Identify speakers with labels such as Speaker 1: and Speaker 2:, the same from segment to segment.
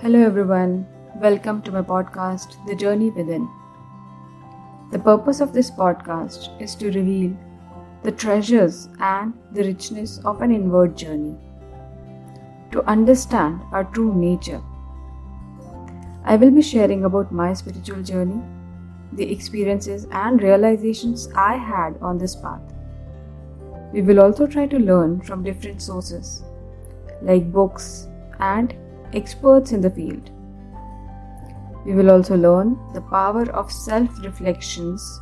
Speaker 1: Hello, everyone. Welcome to my podcast, The Journey Within. The purpose of this podcast is to reveal the treasures and the richness of an inward journey, to understand our true nature. I will be sharing about my spiritual journey, the experiences and realizations I had on this path. We will also try to learn from different sources like books and experts in the field. We will also learn the power of self reflections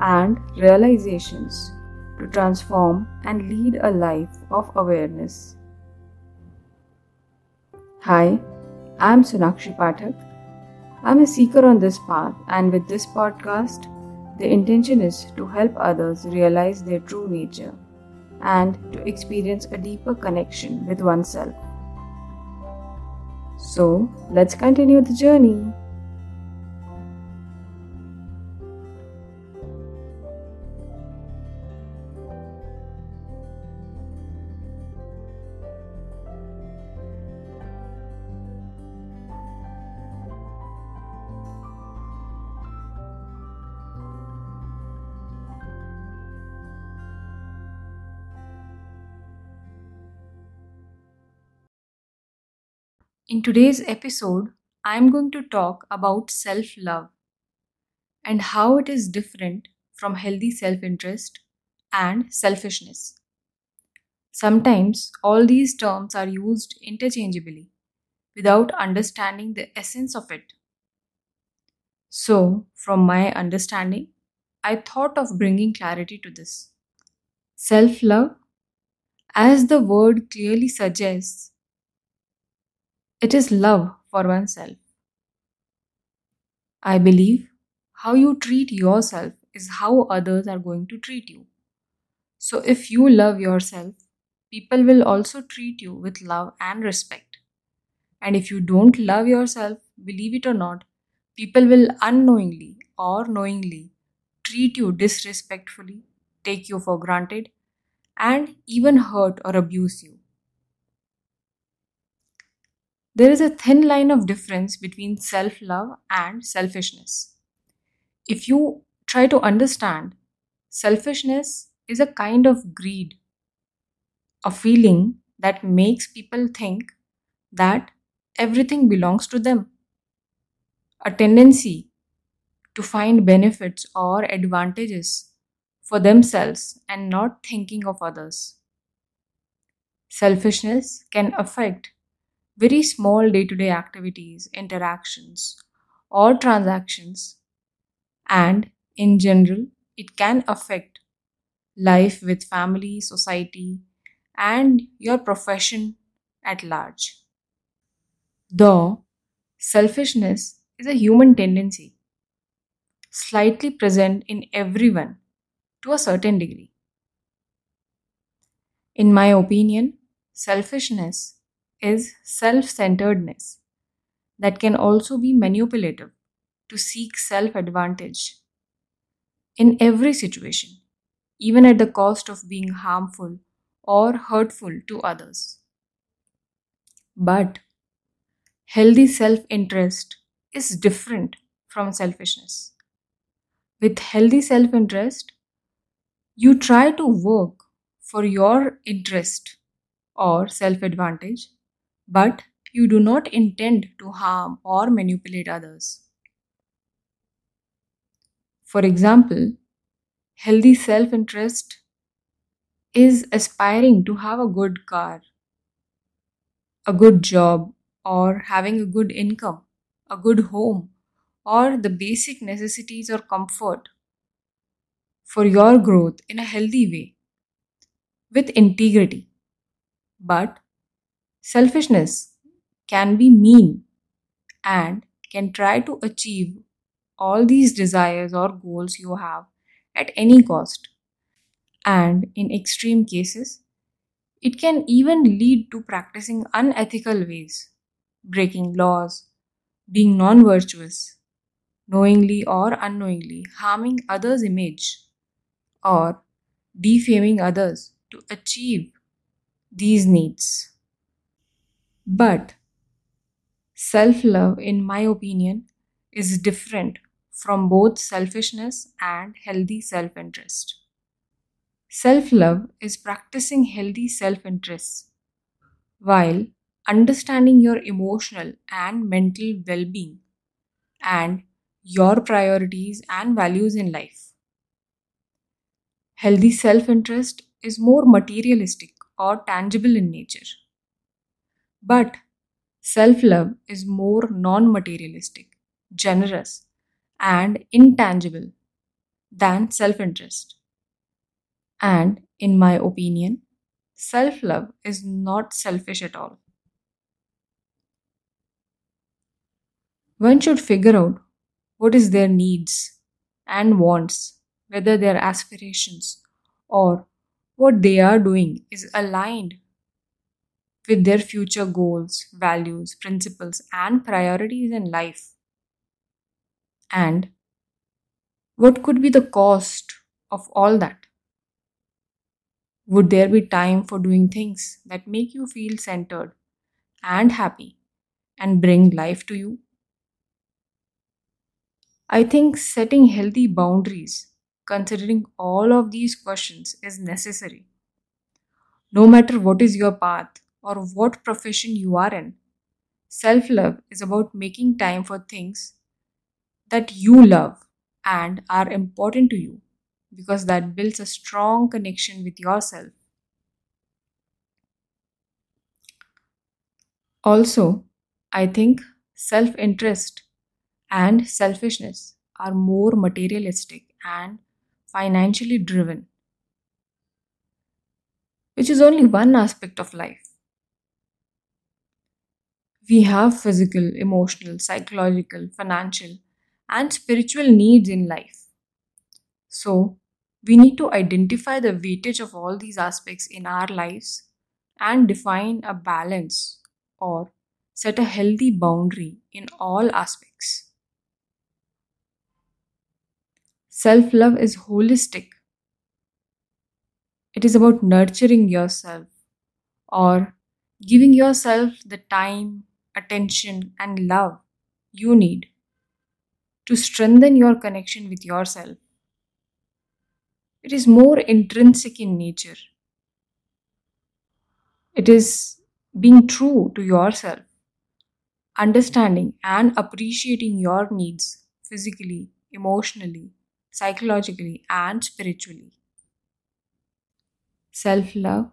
Speaker 1: and realizations to transform and lead a life of awareness. Hi, I'm Sunakshi Pathak. I'm a seeker on this path, and with this podcast, the intention is to help others realize their true nature and to experience a deeper connection with oneself. So, let's continue the journey. In today's episode, I am going to talk about self love and how it is different from healthy self interest and selfishness. Sometimes all these terms are used interchangeably without understanding the essence of it. So, from my understanding, I thought of bringing clarity to this. Self love, as the word clearly suggests, it is love for oneself. I believe how you treat yourself is how others are going to treat you. So, if you love yourself, people will also treat you with love and respect. And if you don't love yourself, believe it or not, people will unknowingly or knowingly treat you disrespectfully, take you for granted, and even hurt or abuse you. There is a thin line of difference between self love and selfishness. If you try to understand, selfishness is a kind of greed, a feeling that makes people think that everything belongs to them, a tendency to find benefits or advantages for themselves and not thinking of others. Selfishness can affect very small day to day activities, interactions, or transactions, and in general, it can affect life with family, society, and your profession at large. Though selfishness is a human tendency, slightly present in everyone to a certain degree. In my opinion, selfishness is self centeredness that can also be manipulative to seek self advantage in every situation, even at the cost of being harmful or hurtful to others. But healthy self interest is different from selfishness. With healthy self interest, you try to work for your interest or self advantage but you do not intend to harm or manipulate others. For example, healthy self interest is aspiring to have a good car, a good job, or having a good income, a good home, or the basic necessities or comfort for your growth in a healthy way with integrity. But Selfishness can be mean and can try to achieve all these desires or goals you have at any cost. And in extreme cases, it can even lead to practicing unethical ways, breaking laws, being non virtuous, knowingly or unknowingly harming others' image, or defaming others to achieve these needs. But Self love, in my opinion, is different from both selfishness and healthy self interest. Self love is practicing healthy self interest while understanding your emotional and mental well being and your priorities and values in life. Healthy self interest is more materialistic or tangible in nature, but self love is more non materialistic, generous, and intangible than self interest. And in my opinion, self love is not selfish at all. One should figure out what is their needs and wants, whether their aspirations or what they are doing is aligned with their future goals, values, principles, and priorities in life. And what could be the cost of all that? Would there be time for doing things that make you feel centered and happy and bring life to you? I think setting healthy boundaries, considering all of these questions, is necessary. No matter what is your path or what profession you are in, self love is about making time for things that you love and are important to you because that builds a strong connection with yourself. Also, I think self interest and selfishness are more materialistic and financially driven, which is only one aspect of life. We have physical, emotional, psychological, financial, and spiritual needs in life. So, we need to identify the weightage of all these aspects in our lives and define a balance or set a healthy boundary in all aspects. Self love is holistic, it is about nurturing yourself or giving yourself the time, attention, and love you need to strengthen your connection with yourself. It is more intrinsic in nature. It is being true to yourself, understanding and appreciating your needs physically, emotionally, psychologically, and spiritually. Self love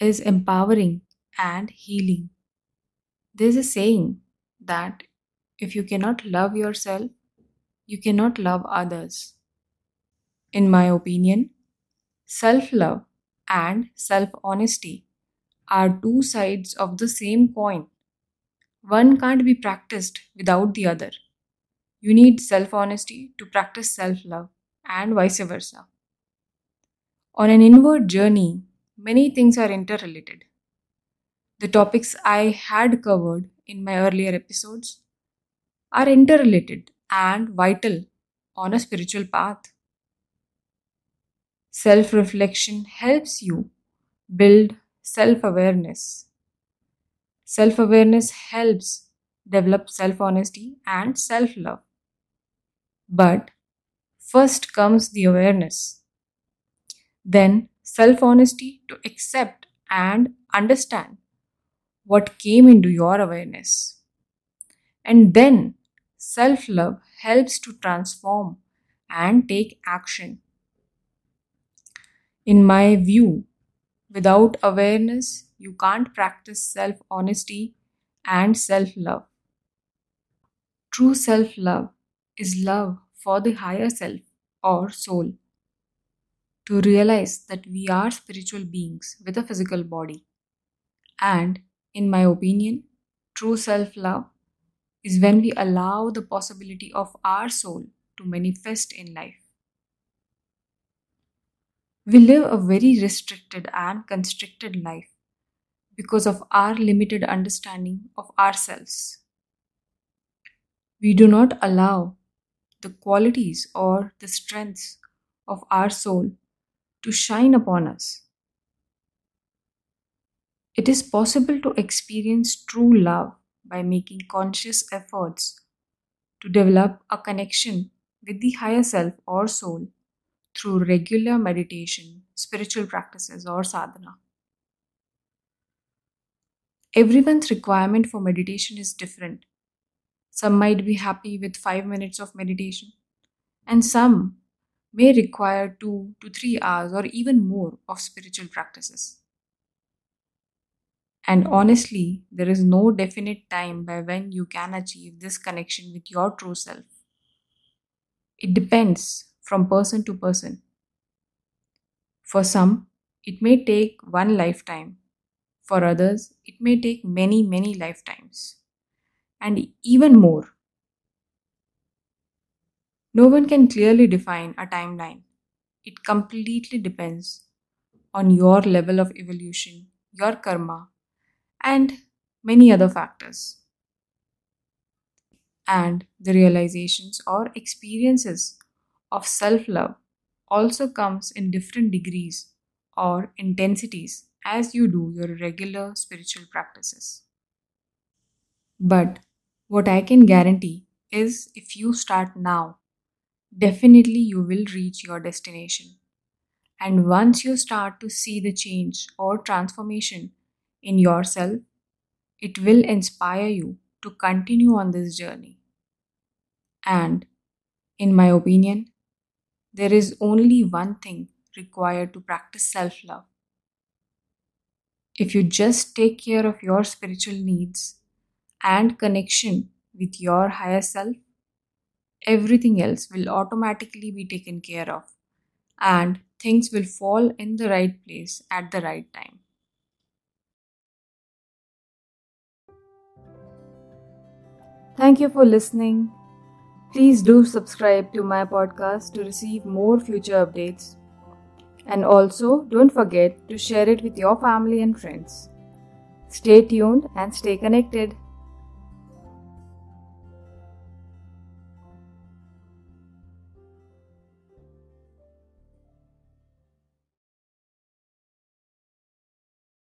Speaker 1: is empowering and healing. There's a saying that if you cannot love yourself, you cannot love others. In my opinion, self love and self honesty are two sides of the same coin. One can't be practiced without the other. You need self honesty to practice self love, and vice versa. On an inward journey, many things are interrelated. The topics I had covered in my earlier episodes are interrelated and vital on a spiritual path. Self reflection helps you build self awareness. Self awareness helps develop self honesty and self love. But first comes the awareness, then self honesty to accept and understand what came into your awareness. And then self love helps to transform and take action. In my view, without awareness, you can't practice self honesty and self love. True self love is love for the higher self or soul. To realize that we are spiritual beings with a physical body. And, in my opinion, true self love is when we allow the possibility of our soul to manifest in life. We live a very restricted and constricted life because of our limited understanding of ourselves. We do not allow the qualities or the strengths of our soul to shine upon us. It is possible to experience true love by making conscious efforts to develop a connection with the higher self or soul through regular meditation, spiritual practices, or sadhana. Everyone's requirement for meditation is different. Some might be happy with five minutes of meditation, and some may require two to three hours or even more of spiritual practices. And honestly, there is no definite time by when you can achieve this connection with your true self. It depends from person to person. For some, it may take one lifetime. For others, it may take many, many lifetimes. And even more. No one can clearly define a timeline. It completely depends on your level of evolution, your karma, and many other factors. And the realizations or experiences of self love also comes in different degrees or intensities as you do your regular spiritual practices. But what I can guarantee is if you start now, definitely you will reach your destination. And once you start to see the change or transformation in yourself, it will inspire you to continue on this journey. And, in my opinion, there is only one thing required to practice self love. If you just take care of your spiritual needs and connection with your higher self, everything else will automatically be taken care of and things will fall in the right place at the right time. Thank you for listening. Please do subscribe to my podcast to receive more future updates. And also, don't forget to share it with your family and friends. Stay tuned and stay connected.